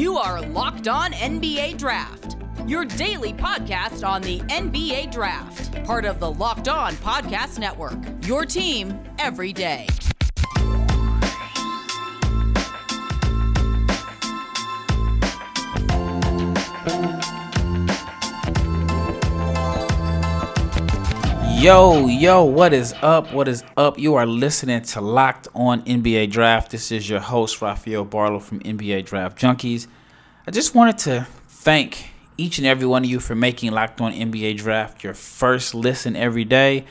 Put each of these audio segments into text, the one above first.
You are Locked On NBA Draft, your daily podcast on the NBA Draft, part of the Locked On Podcast Network. Your team every day. Yo, yo, what is up? What is up? You are listening to Locked On NBA Draft. This is your host, Rafael Barlow from NBA Draft Junkies. I just wanted to thank each and every one of you for making Locked On NBA Draft your first listen every day.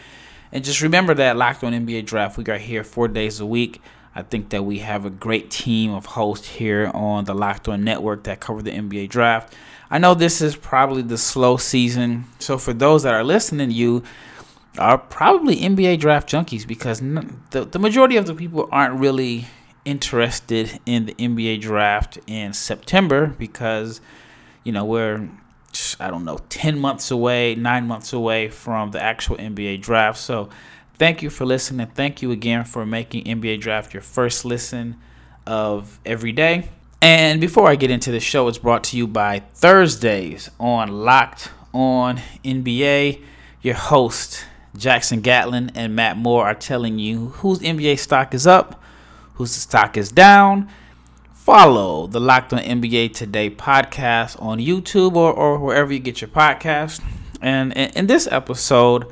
And just remember that Locked On NBA Draft, we are here four days a week. I think that we have a great team of hosts here on the Locked On Network that cover the NBA Draft. I know this is probably the slow season. So for those that are listening, you are probably NBA draft junkies because the, the majority of the people aren't really interested in the NBA draft in September because, you know, we're, I don't know, 10 months away, nine months away from the actual NBA draft. So thank you for listening. Thank you again for making NBA draft your first listen of every day. And before I get into the show, it's brought to you by Thursdays on Locked on NBA. Your host, Jackson Gatlin and Matt Moore are telling you whose NBA stock is up, whose stock is down. Follow the Locked on NBA Today podcast on YouTube or, or wherever you get your podcast. And in, in this episode,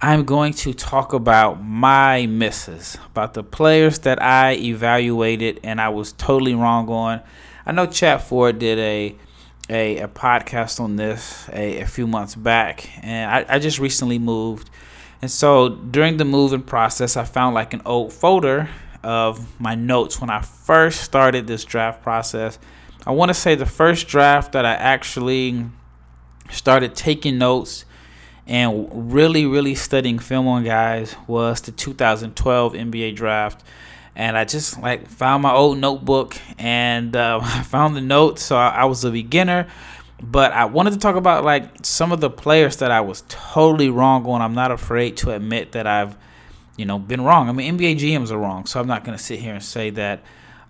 I'm going to talk about my misses, about the players that I evaluated and I was totally wrong on. I know Chad Ford did a a, a podcast on this a, a few months back, and I, I just recently moved and so during the moving process, I found like an old folder of my notes when I first started this draft process. I want to say the first draft that I actually started taking notes and really, really studying film on guys was the 2012 NBA draft. And I just like found my old notebook and uh, I found the notes. So I, I was a beginner but I wanted to talk about like some of the players that I was totally wrong on. I'm not afraid to admit that I've, you know, been wrong. I mean, NBA GMs are wrong, so I'm not going to sit here and say that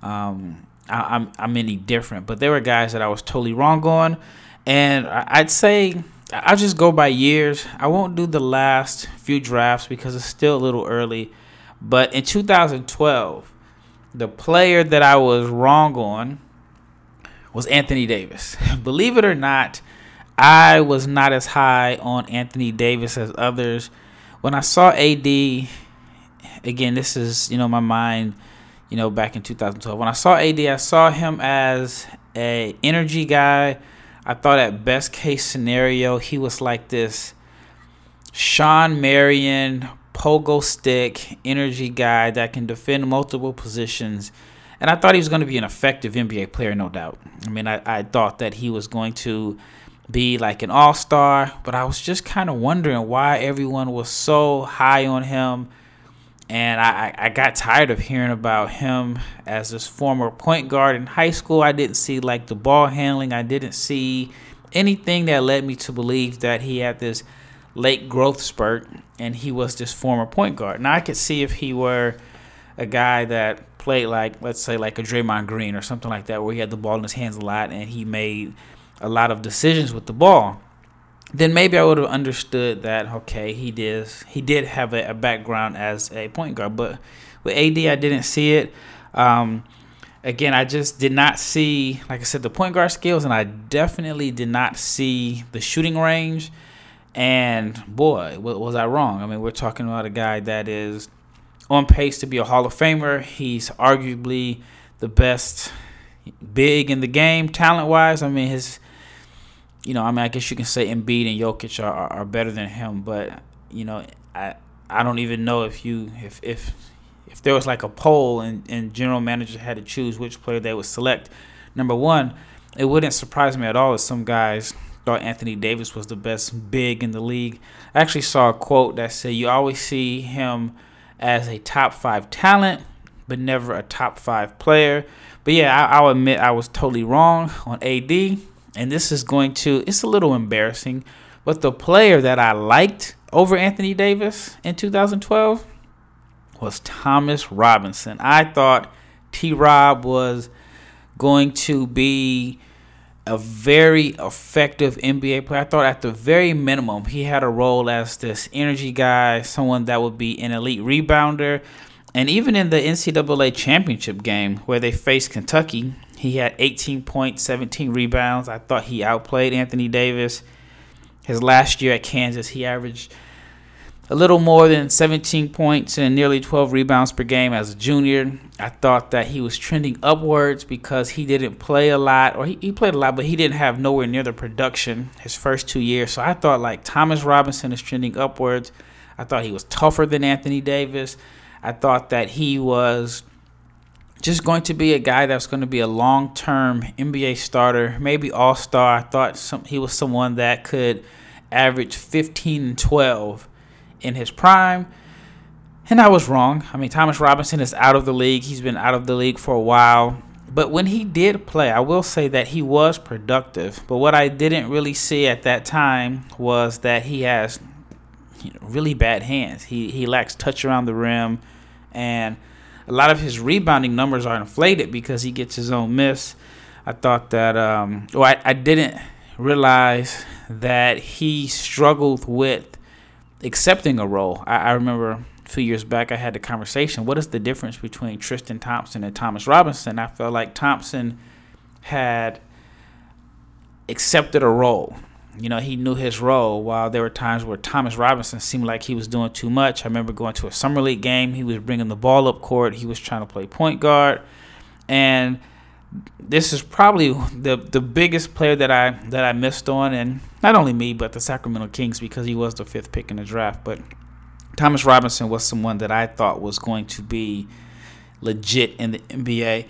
um, I, am I'm, I'm any different. But there were guys that I was totally wrong on, and I'd say I'll just go by years. I won't do the last few drafts because it's still a little early. But in 2012, the player that I was wrong on was Anthony Davis. Believe it or not, I was not as high on Anthony Davis as others. When I saw AD, again, this is, you know, my mind, you know, back in 2012. When I saw AD, I saw him as a energy guy. I thought at best case scenario, he was like this Shawn Marion pogo stick energy guy that can defend multiple positions and I thought he was going to be an effective NBA player, no doubt. I mean, I, I thought that he was going to be like an all star, but I was just kind of wondering why everyone was so high on him. And I, I got tired of hearing about him as this former point guard in high school. I didn't see like the ball handling, I didn't see anything that led me to believe that he had this late growth spurt and he was this former point guard. Now, I could see if he were a guy that played like let's say like a Draymond Green or something like that, where he had the ball in his hands a lot and he made a lot of decisions with the ball, then maybe I would have understood that okay, he did he did have a, a background as a point guard, but with AD I didn't see it. Um, again, I just did not see, like I said, the point guard skills, and I definitely did not see the shooting range. And boy, was I wrong. I mean, we're talking about a guy that is on pace to be a Hall of Famer. He's arguably the best big in the game, talent wise. I mean, his, you know, I mean, I guess you can say Embiid and Jokic are, are, are better than him, but you know, I I don't even know if you if if if there was like a poll and, and general manager had to choose which player they would select. Number one, it wouldn't surprise me at all if some guys thought Anthony Davis was the best big in the league. I actually saw a quote that said you always see him as a top five talent, but never a top five player. But yeah, I, will admit I was totally wrong on AD, and this is going to, it's a little embarrassing, but the player that I liked over Anthony Davis in 2012 was Thomas Robinson. I thought T Rob was going to be a very effective NBA player. I thought at the very minimum he had a role as this energy guy, someone that would be an elite rebounder. And even in the NCAA championship game where they faced Kentucky, he had 18 points, 17 rebounds. I thought he outplayed Anthony Davis. His last year at Kansas, he averaged a little more than 17 points and nearly 12 rebounds per game as a junior. I thought that he was trending upwards because he didn't play a lot, or he, he, played a lot, but he didn't have nowhere near the production his first two years. So I thought like Thomas Robinson is trending upwards. I thought he was tougher than Anthony Davis. I thought that he was just going to be a guy that's going to be a long term NBA starter, maybe all star. I thought some, he was someone that could average 15 and 12 in his prime. And I was wrong. I mean, Thomas Robinson is out of the league. He's been out of the league for a while. But when he did play, I will say that he was productive. But what I didn't really see at that time was that he has you know, really bad hands. He he lacks touch around the rim, and a lot of his rebounding numbers are inflated because he gets his own miss. I thought that, um, well, I, I didn't realize that he struggled with accepting a role. I, I remember a few years back I had the conversation. What is the difference between Tristan Thompson and Thomas Robinson? I felt like Thompson had accepted a role. You know, he knew his role. While there were times where Thomas Robinson seemed like he was doing too much. I remember going to a summer league game. He was bringing the ball up court. He was trying to play point guard, and this is probably the the biggest player that I that I missed on, and not only me but the Sacramento Kings because he was the fifth pick in the draft. But Thomas Robinson was someone that I thought was going to be legit in the NBA.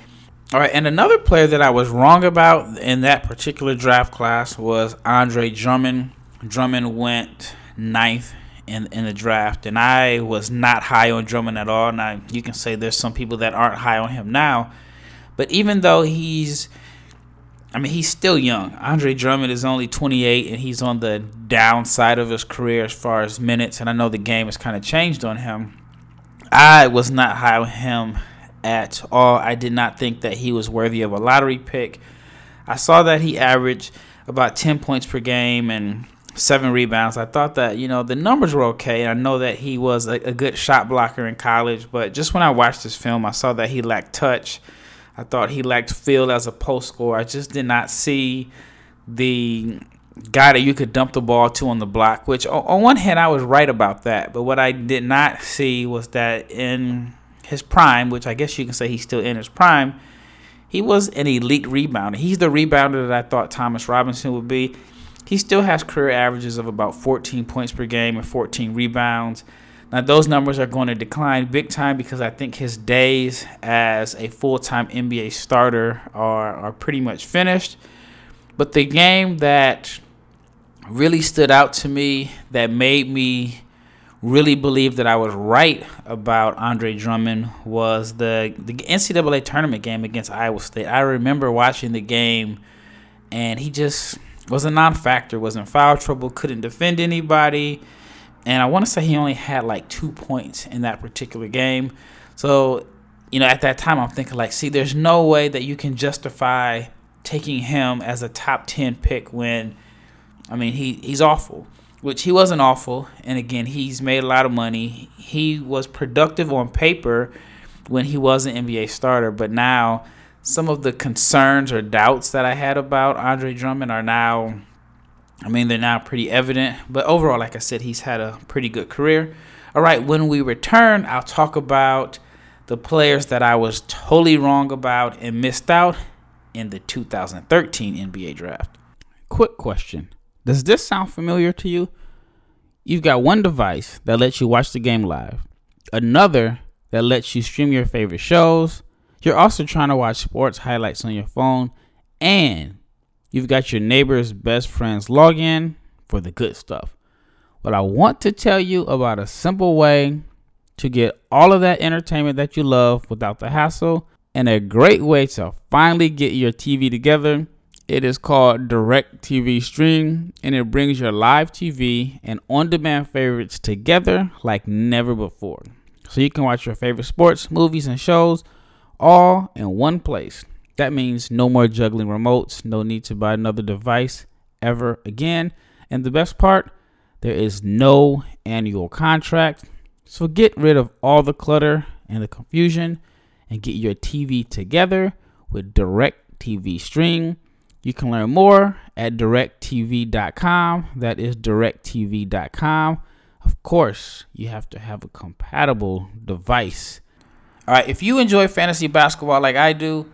All right, and another player that I was wrong about in that particular draft class was Andre Drummond. Drummond went ninth in in the draft, and I was not high on Drummond at all. Now you can say there's some people that aren't high on him now but even though he's, I mean, he's still young. Andre Drummond is only 28, and he's on the downside of his career as far as minutes. And I know the game has kind of changed on him. I was not high on him at all. I did not think that he was worthy of a lottery pick. I saw that he averaged about 10 points per game and seven rebounds. I thought that, you know, the numbers were okay. And I know that he was a, a, good shot blocker in college, but just when I watched this film, I saw that he lacked touch. I thought he lacked feel as a post scorer. I just did not see the guy that you could dump the ball to on the block, which on one hand I was right about that. But what I did not see was that in his prime, which I guess you can say he's still in his prime, he was an elite rebounder. He's the rebounder that I thought Thomas Robinson would be. He still has career averages of about 14 points per game and 14 rebounds. Now, those numbers are going to decline big time because I think his days as a full time NBA starter are, are pretty much finished. But the game that really stood out to me, that made me really believe that I was right about Andre Drummond, was the, the NCAA tournament game against Iowa State. I remember watching the game, and he just was a non factor, was in foul trouble, couldn't defend anybody and I want to say he only had like two points in that particular game. So, you know, at that time, I'm thinking like, see, there's no way that you can justify taking him as a top ten pick when, I mean, he he's awful. Which he wasn't awful, and again, he's made a lot of money. He was productive on paper when he was an NBA starter, but now some of the concerns or doubts that I had about Andre Drummond are now I mean, they're now pretty evident. But overall, like I said, he's had a pretty good career. All right, when we return, I'll talk about the players that I was totally wrong about and missed out in the 2013 NBA draft. Quick question Does this sound familiar to you? You've got one device that lets you watch the game live, another that lets you stream your favorite shows. You're also trying to watch sports highlights on your phone, and You've got your neighbor's best friend's login for the good stuff. But I want to tell you about a simple way to get all of that entertainment that you love without the hassle and a great way to finally get your TV together. It is called Direct TV Stream and it brings your live TV and on demand favorites together like never before. So you can watch your favorite sports, movies, and shows all in one place. That means no more juggling remotes, no need to buy another device ever again. And the best part, there is no annual contract. So get rid of all the clutter and the confusion and get your TV together with Direct TV Stream. You can learn more at directv.com. That is directv.com. Of course, you have to have a compatible device. All right, if you enjoy fantasy basketball like I do,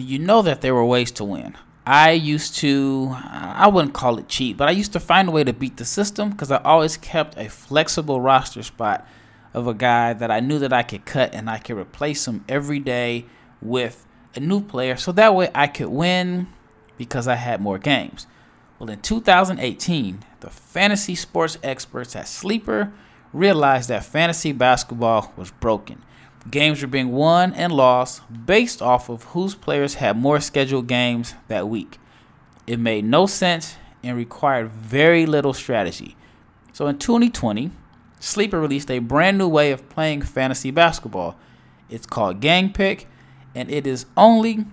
you know that there were ways to win. I used to, I wouldn't call it cheat, but I used to find a way to beat the system because I always kept a flexible roster spot of a guy that I knew that I could cut and I could replace him every day with a new player so that way I could win because I had more games. Well, in 2018, the fantasy sports experts at Sleeper realized that fantasy basketball was broken. Games were being won and lost based off of whose players had more scheduled games that week. It made no sense and required very little strategy. So in 2020, Sleeper released a brand new way of playing fantasy basketball. It's called Game Pick, and it is only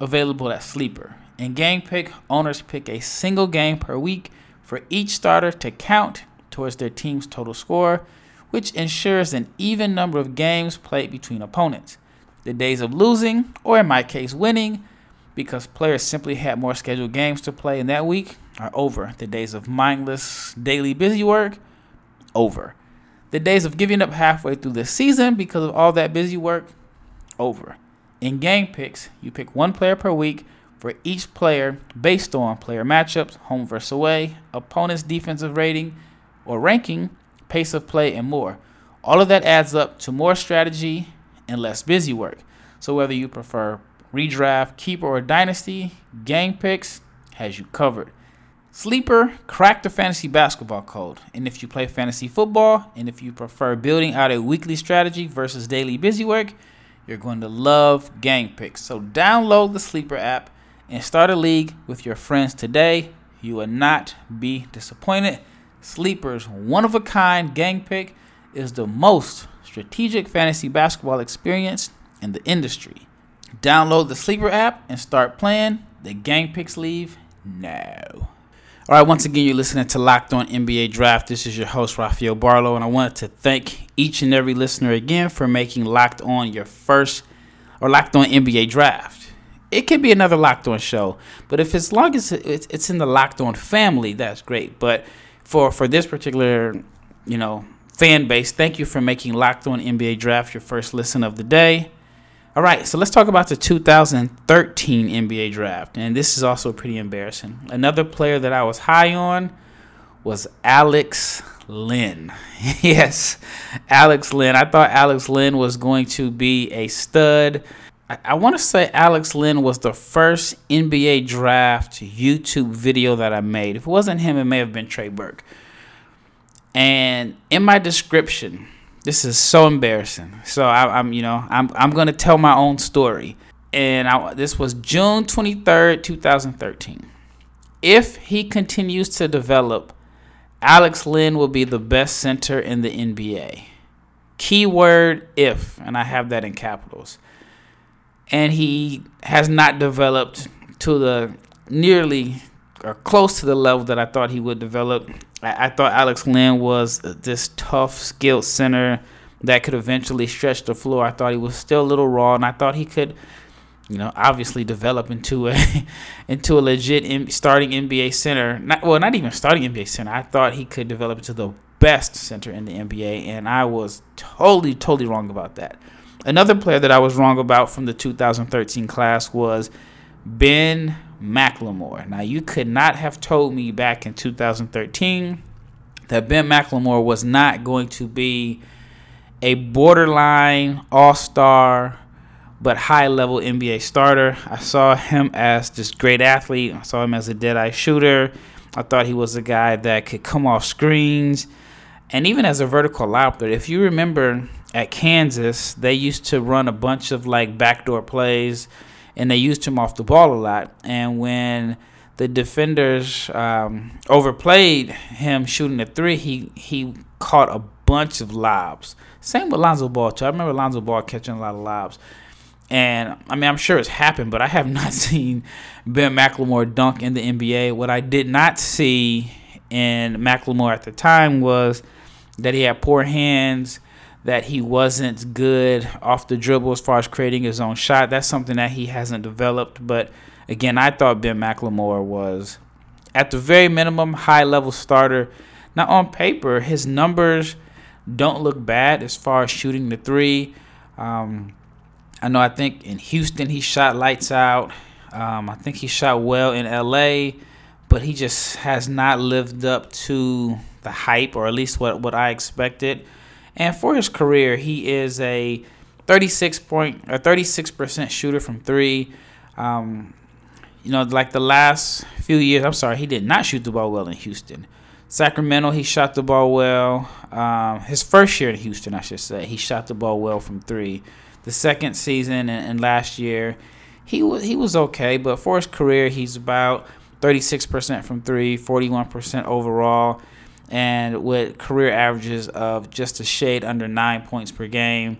available at Sleeper. In Game Pick, owners pick a single game per week for each starter to count towards their team's total score, which ensures an even number of games played between opponents. The days of losing, or in my case, winning, because players simply had more scheduled games to play in that week, are over. The days of mindless daily busy work, over. The days of giving up halfway through the season because of all that busy work, over. In game picks, you pick one player per week for each player based on player matchups, home versus away, opponent's defensive rating or ranking, pace of play, and more. All of that adds up to more strategy and less busy work. So whether you prefer redraft, keeper, or dynasty, game picks has you covered. Sleeper cracked the fantasy basketball code. And if you play fantasy football, and if you prefer building out a weekly strategy versus daily busy work, you're going to love Game Picks. So download the Sleeper app and start a league with your friends today. You will not be disappointed. Sleeper's one of a kind Game Pick is the most strategic fantasy basketball experience in the industry. Download the Sleeper app and start playing the Game Picks Leave now. All right, once again, you're listening to Locked On NBA Draft. This is your host, Rafael Barlow, and I wanted to thank each and every listener again for making Locked On your first or Locked On NBA Draft. It could be another Locked On show, but if as long as it's in the Locked On family, that's great. But for for this particular, you know, fan base, thank you for making Locked On NBA Draft your first listen of the day. All right, so let's talk about the 2013 NBA draft. And this is also pretty embarrassing. Another player that I was high on was Alex Len. yes, Alex Len. I thought Alex Len was going to be a stud. I, want to say Alex Len was the first NBA draft YouTube video that I made. If it wasn't him, it may have been Trey Burke. And in my description, this is so embarrassing. So I, am you know, I'm, I'm gonna tell my own story. And I, this was June 23rd, 2013. If he continues to develop, Alex Len will be the best center in the NBA. Keyword if, and I have that in capitals. And he has not developed to the nearly or close to the level that I thought he would develop. I, I thought Alex Len was this tough, skilled center that could eventually stretch the floor. I thought he was still a little raw, and I thought he could, you know, obviously develop into a into a legit starting NBA center. Not well, not even starting NBA center. I thought he could develop into the best center in the NBA, and I was totally, totally wrong about that. Another player that I was wrong about from the 2013 class was Ben McLemore. Now, you could not have told me back in 2013 that Ben McLemore was not going to be a borderline all star but high level NBA starter. I saw him as this great athlete, I saw him as a dead eye shooter. I thought he was a guy that could come off screens. And even as a vertical lobster, if you remember at Kansas, they used to run a bunch of like backdoor plays and they used him off the ball a lot. And when the defenders um, overplayed him shooting a three, he he caught a bunch of lobs. Same with Lonzo Ball too. I remember Lonzo Ball catching a lot of lobs. And I mean, I'm sure it's happened, but I have not seen Ben McLemore dunk in the NBA. What I did not see in McLemore at the time was that he had poor hands, that he wasn't good off the dribble as far as creating his own shot. That's something that he hasn't developed. But again, I thought Ben McLemore was, at the very minimum, high level starter. Now, on paper, his numbers don't look bad as far as shooting the three. Um, I know, I think in Houston, he shot lights out. Um, I think he shot well in LA, but he just has not lived up to the hype, or at least what, what I expected. And for his career, he is a 36 point or 36 percent shooter from three. Um, you know, like the last few years, I'm sorry, he did not shoot the ball well in Houston. Sacramento, he shot the ball well. Um, his first year in Houston, I should say, he shot the ball well from three. The second season and, and last year, he was he was okay, but for his career, he's about 36% from three, 41% overall and with career averages of just a shade under nine points per game.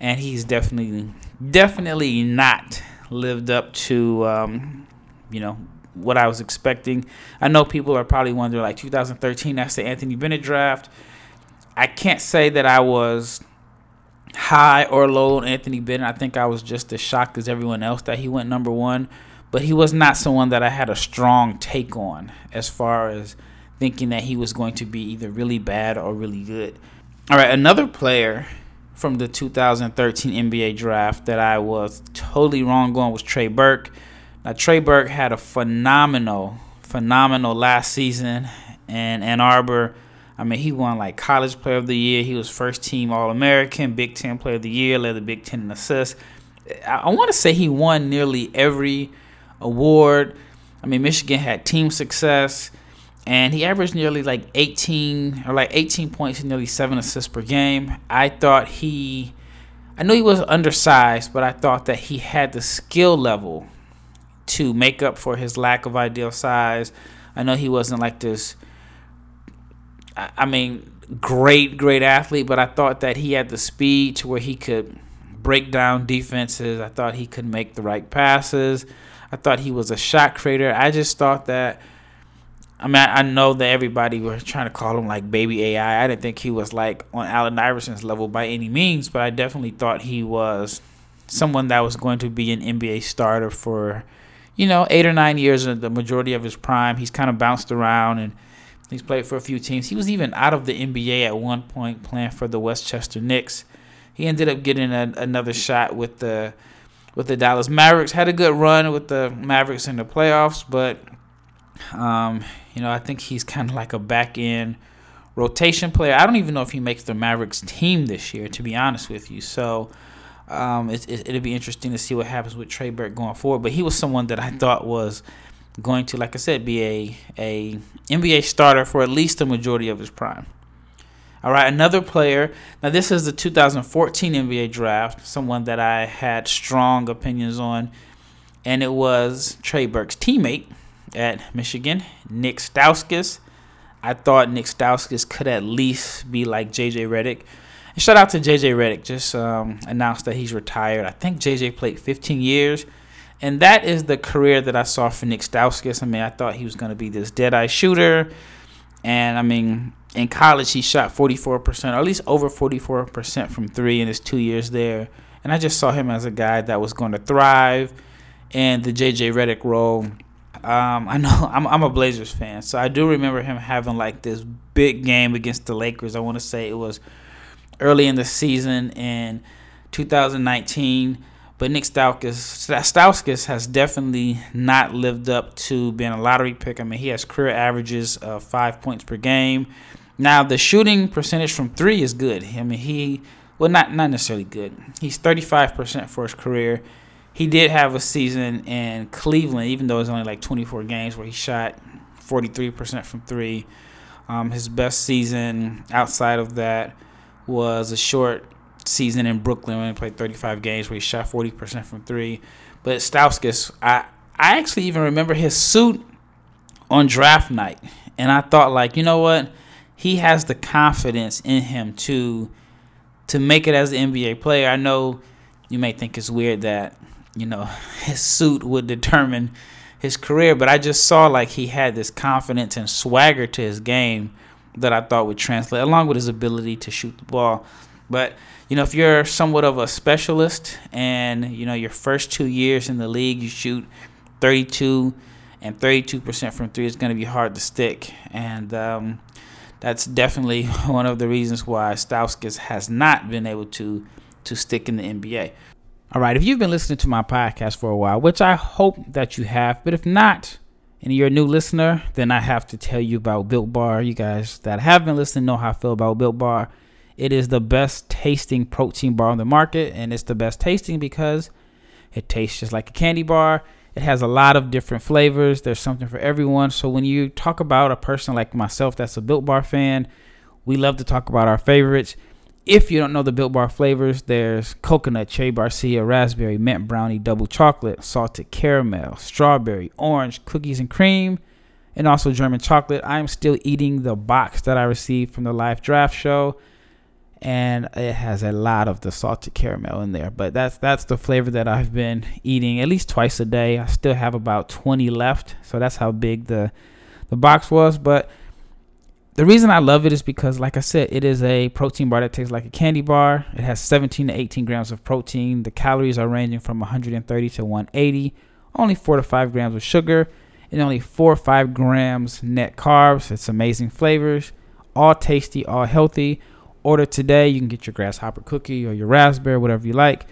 And he's definitely, definitely not lived up to, um, you know, what I was expecting. I know people are probably wondering, like 2013, that's the Anthony Bennett draft. I can't say that I was high or low on Anthony Bennett. I think I was just as shocked as everyone else that he went number one. But he was not someone that I had a strong take on as far as thinking that he was going to be either really bad or really good. All right, another player from the 2013 NBA draft that I was totally wrong on was Trey Burke. Now, Trey Burke had a phenomenal, phenomenal last season in Ann Arbor. I mean, he won like College Player of the Year. He was first team All American, Big Ten Player of the Year, led the Big Ten in assists. I, I want to say he won nearly every award. I mean, Michigan had team success and he averaged nearly like 18 or like 18 points and nearly seven assists per game. I thought he, I knew he was undersized, but I thought that he had the skill level to make up for his lack of ideal size. I know he wasn't like this. I mean, great, great athlete, but I thought that he had the speed to where he could break down defenses. I thought he could make the right passes. I thought he was a shot creator. I just thought that I mean, I, know that everybody was trying to call him like baby AI. I didn't think he was like on Allen Iverson's level by any means, but I definitely thought he was someone that was going to be an NBA starter for, you know, eight or nine years, of the majority of his prime. He's kind of bounced around and he's played for a few teams. He was even out of the NBA at one point, playing for the Westchester Knicks. He ended up getting a, another shot with the with the Dallas Mavericks. Had a good run with the Mavericks in the playoffs, but um, you know, I think he's kind of like a back end rotation player. I don't even know if he makes the Mavericks team this year, to be honest with you. So um, it, it, will be interesting to see what happens with Trey Burke going forward. But he was someone that I thought was going to, like I said, be a a NBA starter for at least the majority of his prime. All right, another player. Now, this is the 2014 NBA draft, someone that I had strong opinions on, and it was Trey Burke's teammate, at Michigan, Nick Stauskas. I thought Nick Stauskas could at least be like JJ Redick. And shout out to JJ Redick, just um, announced that he's retired. I think JJ played 15 years. And that is the career that I saw for Nick Stauskas. I mean, I thought he was going to be this dead eye shooter. And I mean, in college, he shot 44%, or at least over 44% from three in his two years there. And I just saw him as a guy that was going to thrive in the JJ Redick role. Um, I know I'm, I'm a Blazers fan, so I do remember him having like this big game against the Lakers. I want to say it was early in the season in 2019. But Nick Stauskas, Stauskas has definitely not lived up to being a lottery pick. I mean, he has career averages of five points per game. Now, the shooting percentage from three is good. I mean, he, well, not, not necessarily good. He's 35% for his career he did have a season in Cleveland, even though it was only like 24 games, where he shot 43% from three. Um, his best season outside of that was a short season in Brooklyn when he played 35 games, where he shot 40% from three. But Stauskas, I I actually even remember his suit on draft night, and I thought like, you know what, he has the confidence in him to to make it as an NBA player. I know you may think it's weird that you know his suit would determine his career, but I just saw like he had this confidence and swagger to his game that I thought would translate along with his ability to shoot the ball. But you know, if you're somewhat of a specialist and you know your first two years in the league you shoot 32 and 32% from three, it's going to be hard to stick. And um, that's definitely one of the reasons why Stauskas has not been able to to stick in the NBA. All right, if you've been listening to my podcast for a while, which I hope that you have, but if not, and you're a new listener, then I have to tell you about Built Bar. You guys that have been listening know how I feel about Built Bar. It is the best tasting protein bar on the market, and it's the best tasting because it tastes just like a candy bar. It has a lot of different flavors. There's something for everyone. So when you talk about a person like myself that's a Built Bar fan, we love to talk about our favorites. If you don't know the Built Bar flavors, there's coconut, cherry barcia, raspberry, mint brownie, double chocolate, salted caramel, strawberry, orange, cookies and cream, and also German chocolate. I am still eating the box that I received from the live draft show and it has a lot of the salted caramel in there. But that's that's the flavor that I've been eating at least twice a day. I still have about 20 left, so that's how big the the box was. But the reason I love it is because, like I said, it is a protein bar that tastes like a candy bar. It has 17 to 18 grams of protein. The calories are ranging from 130 to 180. Only four to five grams of sugar, and only four or five grams net carbs. It's amazing flavors, all tasty, all healthy Order today. You can get your grasshopper cookie or your raspberry, whatever you like.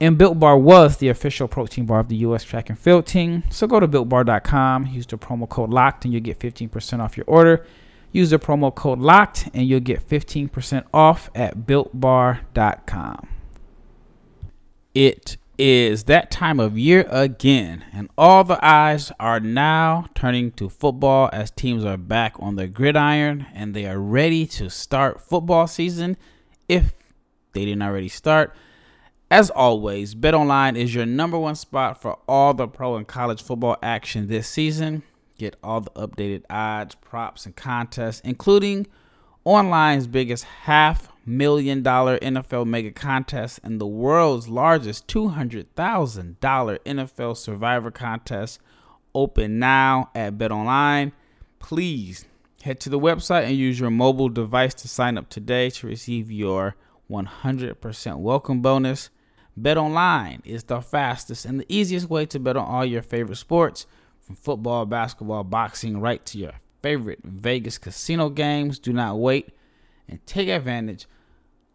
And Built Bar was the official protein bar of the U.S. track and field team. So go to builtbar.com, use the promo code LOCKED, and you'll get 15% off your order. Use the promo code LOCKED, and you'll get 15% off at builtbar.com. It is that time of year again, and all the eyes are now turning to football as teams are back on the gridiron and they are ready to start football season if they didn't already start. As always, BetOnline is your number one spot for all the pro and college football action this season. Get all the updated odds, props, and contests, including online's biggest half million dollar NFL mega contest and the world's largest $200,000 NFL survivor contest open now at BetOnline. Please head to the website and use your mobile device to sign up today to receive your 100% welcome bonus. BetOnline is the fastest and the easiest way to bet on all your favorite sports, from football, basketball, boxing, right to your favorite Vegas casino games. Do not wait and take advantage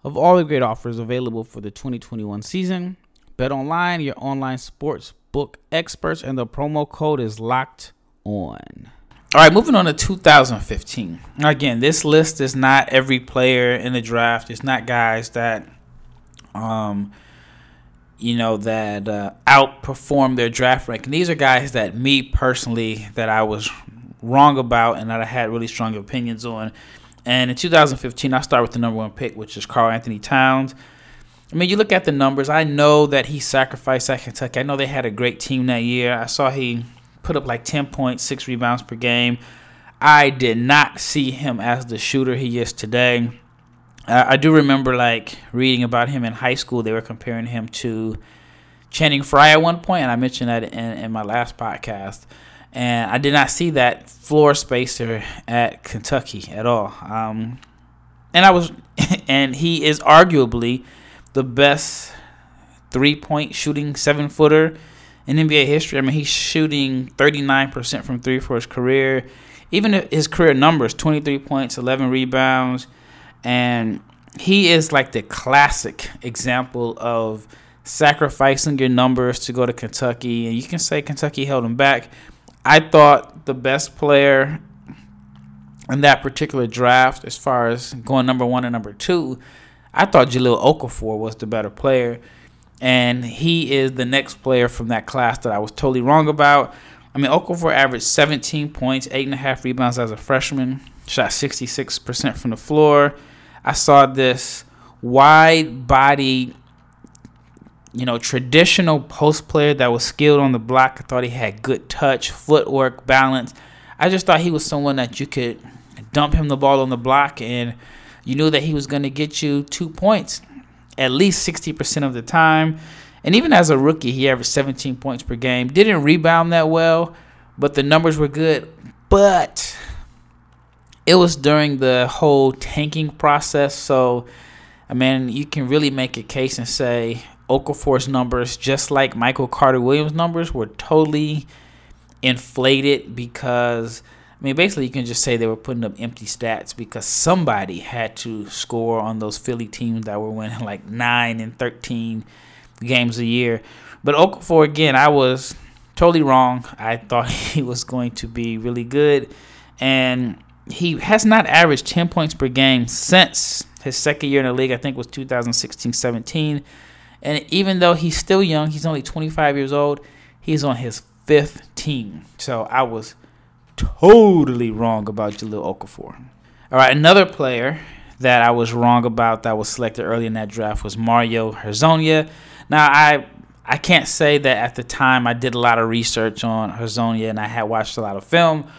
of all the great offers available for the 2021 season. Bet online, your online sports book experts, and the promo code is locked on. All right, moving on to 2015. Again, this list is not every player in the draft. It's not guys that, um, you know, that uh, outperform their draft ranking. These are guys that me personally that I was wrong about and that I had really strong opinions on. And in 2015, I start with the number one pick, which is Karl-Anthony Towns. I mean, you look at the numbers. I know that he sacrificed at Kentucky. I know they had a great team that year. I saw he put up like 10 points, six rebounds per game. I did not see him as the shooter he is today. I do remember like reading about him in high school. They were comparing him to Channing Frye at one point, and I mentioned that in, in my last podcast and I did not see that floor spacer at Kentucky at all. Um, and I was, and he is arguably the best three point shooting seven footer in NBA history. I mean, he's shooting 39% from three for his career. Even his career numbers 23 points, 11 rebounds. And he is like the classic example of sacrificing your numbers to go to Kentucky. And you can say Kentucky held him back, I thought the best player in that particular draft, as far as going number one and number two, I thought Jahlil Okafor was the better player. And he is the next player from that class that I was totally wrong about. I mean, Okafor averaged 17 points, 8.5 rebounds as a freshman, shot 66% from the floor. I saw this wide body you know, traditional post player that was skilled on the block. I thought he had good touch, footwork, balance. I just thought he was someone that you could dump him the ball on the block and you knew that he was going to get you two points. at least 60% of the time. And even as a rookie, he averaged 17 points per game. Didn't rebound that well, but the numbers were good. But it was during the whole tanking process. So, I mean, you can really make a case and say Okafor's numbers, just like Michael Carter Williams' numbers, were totally inflated because I mean, basically, you can just say they were putting up empty stats because somebody had to score on those Philly teams that were winning like nine and thirteen games a year. But Okafor, again, I was totally wrong. I thought he was going to be really good, and he has not averaged ten points per game since his second year in the league. I think was 2016-17. And even though he's still young, he's only 25 years old. He's on his fifth team. So I was totally wrong about Jahlil Okafor. All right, another player that I was wrong about that was selected early in that draft was Mario Hezonja. Now I I can't say that at the time I did a lot of research on Hezonja and I had watched a lot of film,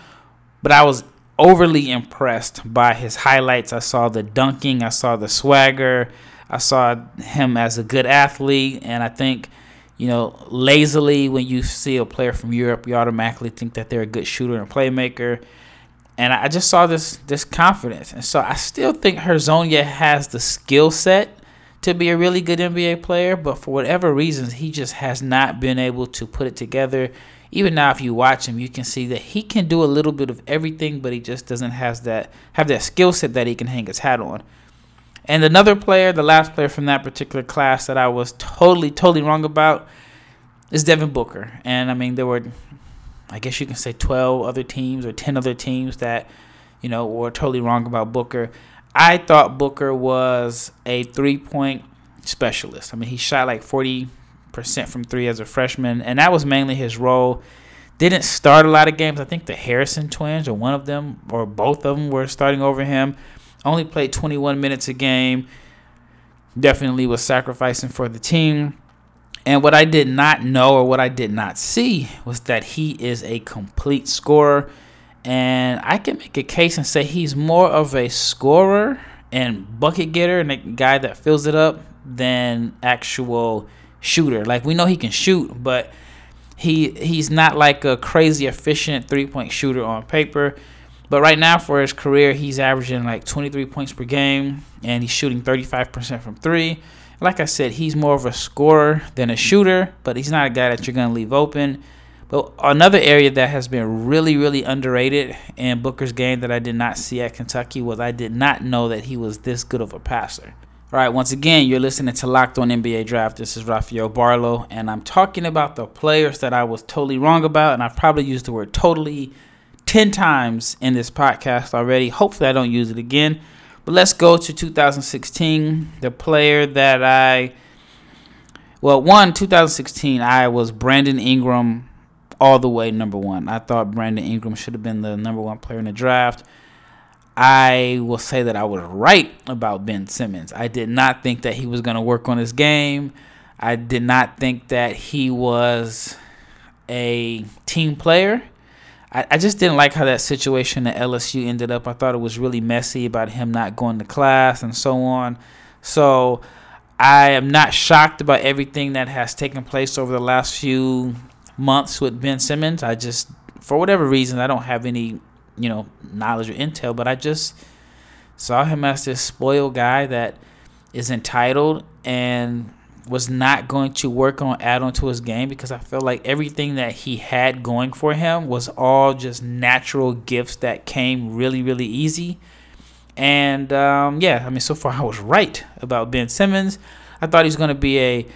but I was overly impressed by his highlights. I saw the dunking, I saw the swagger, I saw him as a good athlete, and I think you know, lazily when you see a player from Europe, you automatically think that they're a good shooter and playmaker. And I just saw this this confidence, and so I still think Hezonja has the skill set to be a really good NBA player, but for whatever reasons, he just has not been able to put it together. Even now, if you watch him, you can see that he can do a little bit of everything, but he just doesn't has that have that skill set that he can hang his hat on. And another player, the last player from that particular class that I was totally, totally wrong about is Devin Booker. And I mean, there were, I guess you can say 12 other teams or 10 other teams that, you know, were totally wrong about Booker. I thought Booker was a three point specialist. I mean, he shot like 40% from three as a freshman, and that was mainly his role. Didn't start a lot of games. I think the Harrison twins, or one of them, or both of them, were starting over him. Only played 21 minutes a game. Definitely was sacrificing for the team. And what I did not know or what I did not see was that he is a complete scorer. And I can make a case and say he's more of a scorer and bucket getter and a guy that fills it up than actual shooter. Like we know he can shoot, but he he's not like a crazy efficient three point shooter on paper. But right now, for his career, he's averaging like 23 points per game, and he's shooting 35% from three. Like I said, he's more of a scorer than a shooter, but he's not a guy that you're to leave open. But another area that has been really, really underrated in Booker's game that I did not see at Kentucky was I did not know that he was this good of a passer. All right, once again, you're listening to Locked On NBA Draft. This is Rafael Barlow, and I'm talking about the players that I was totally wrong about, and I've probably used the word totally 10 times in this podcast already. Hopefully, I don't use it again. But let's go to 2016. The player that I, well, one, 2016, I was Brandon Ingram all the way number one. I thought Brandon Ingram should have been the number one player in the draft. I will say that I was right about Ben Simmons. I did not think that he was going to work on his game. I did not think that he was a team player. I, I just didn't like how that situation at LSU ended up. I thought it was really messy about him not going to class and so on. So I am not shocked about everything that has taken place over the last few months with Ben Simmons. I just, for whatever reason, I don't have any, you know, knowledge or intel, but I just saw him as this spoiled guy that is entitled and was not going to work on add on to his game because I felt like everything that he had going for him was all just natural gifts that came really, really easy. And um, yeah, I mean, so far I was right about Ben Simmons. I thought he was going to be a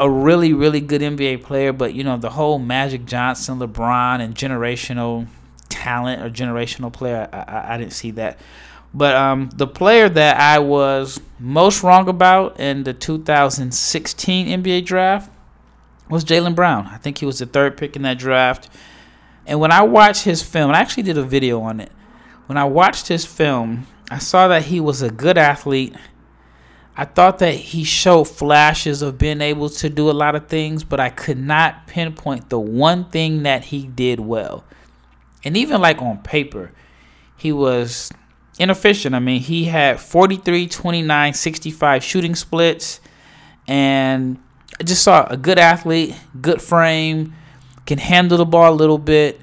a really, really good NBA player, but you know, the whole Magic Johnson, LeBron, and generational talent or generational player, I, I, I didn't see that. But um, the player that I was most wrong about in the 2016 NBA draft was Jaylen Brown. I think he was the third pick in that draft. And when I watched his film, I actually did a video on it. When I watched his film, I saw that he was a good athlete. I thought that he showed flashes of being able to do a lot of things, but I could not pinpoint the one thing that he did well. And even like on paper, he was inefficient. I mean, he had 43, 29, 65 shooting splits. and I just saw a good athlete, good frame, can handle the ball a little bit.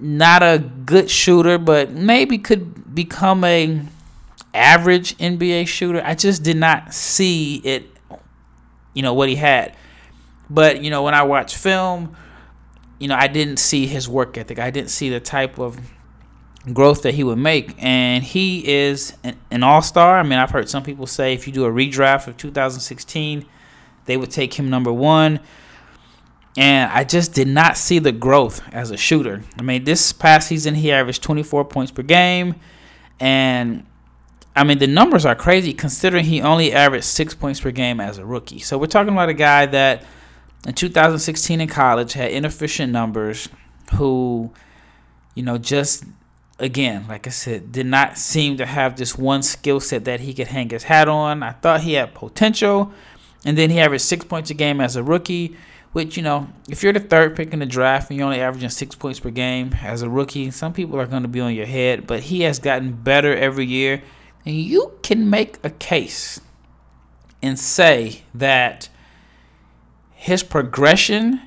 Not a good shooter, but maybe could become a average NBA shooter. I just did not see it, you know, what he had. But, you know, when I watch film, you know, I didn't see his work ethic. I didn't see the type of growth that he would make. And he is an, an all star. I mean, I've heard some people say if you do a redraft of 2016, they would take him number one. And I just did not see the growth as a shooter. I mean, this past season, he averaged 24 points per game. And I mean, the numbers are crazy considering he only averaged six points per game as a rookie. So we're talking about a guy that in 2016 in college had inefficient numbers, who, you know, just again, like I said, did not seem to have this one skill set that he could hang his hat on. I thought he had potential, and then he averaged six points a game as a rookie. Which you know, if you're the third pick in the draft and you're only averaging six points per game as a rookie, some people are going to be on your head. But he has gotten better every year, and you can make a case and say that his progression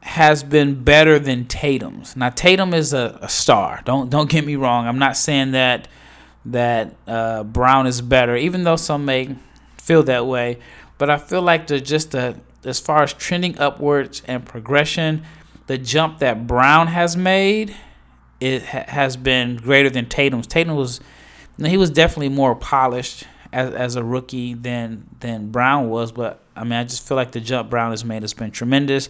has been better than Tatum's. Now Tatum is a, a star. Don't don't get me wrong. I'm not saying that that uh, Brown is better, even though some may feel that way. But I feel like the just the as far as trending upwards and progression, the jump that Brown has made it ha- has been greater than Tatum's. Tatum was he was definitely more polished as as a rookie than than Brown was, but I mean I just feel like the jump Brown has made has been tremendous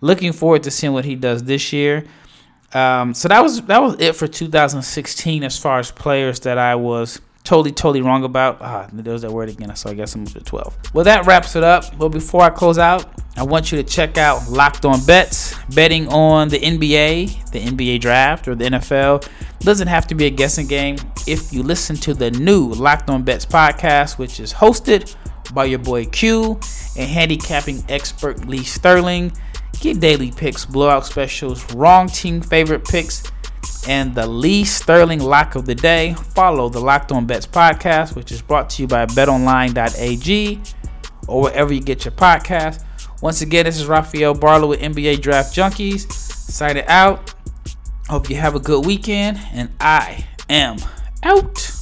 looking forward to seeing what he does this year. Um, so that was that was it for 2016 as far as players that I was totally totally wrong about. Ah, was that word again. So I guess I'm up at 12. Well, that wraps it up. But before I close out, I want you to check out Locked On Bets, betting on the NBA, the NBA draft, or the NFL. Doesn't have to be a guessing game. If you listen to the new Locked On Bets podcast, which is hosted by your boy Q and handicapping expert Lee Sterling. Get daily picks, blowout specials, wrong team favorite picks, and the Lee Sterling lock of the day. Follow the Locked On Bets podcast, which is brought to you by betonline.ag or wherever you get your podcast. Once again, this is Rafael Barlowe with NBA Draft Junkies. Sign it out. Hope you have a good weekend, and I am out.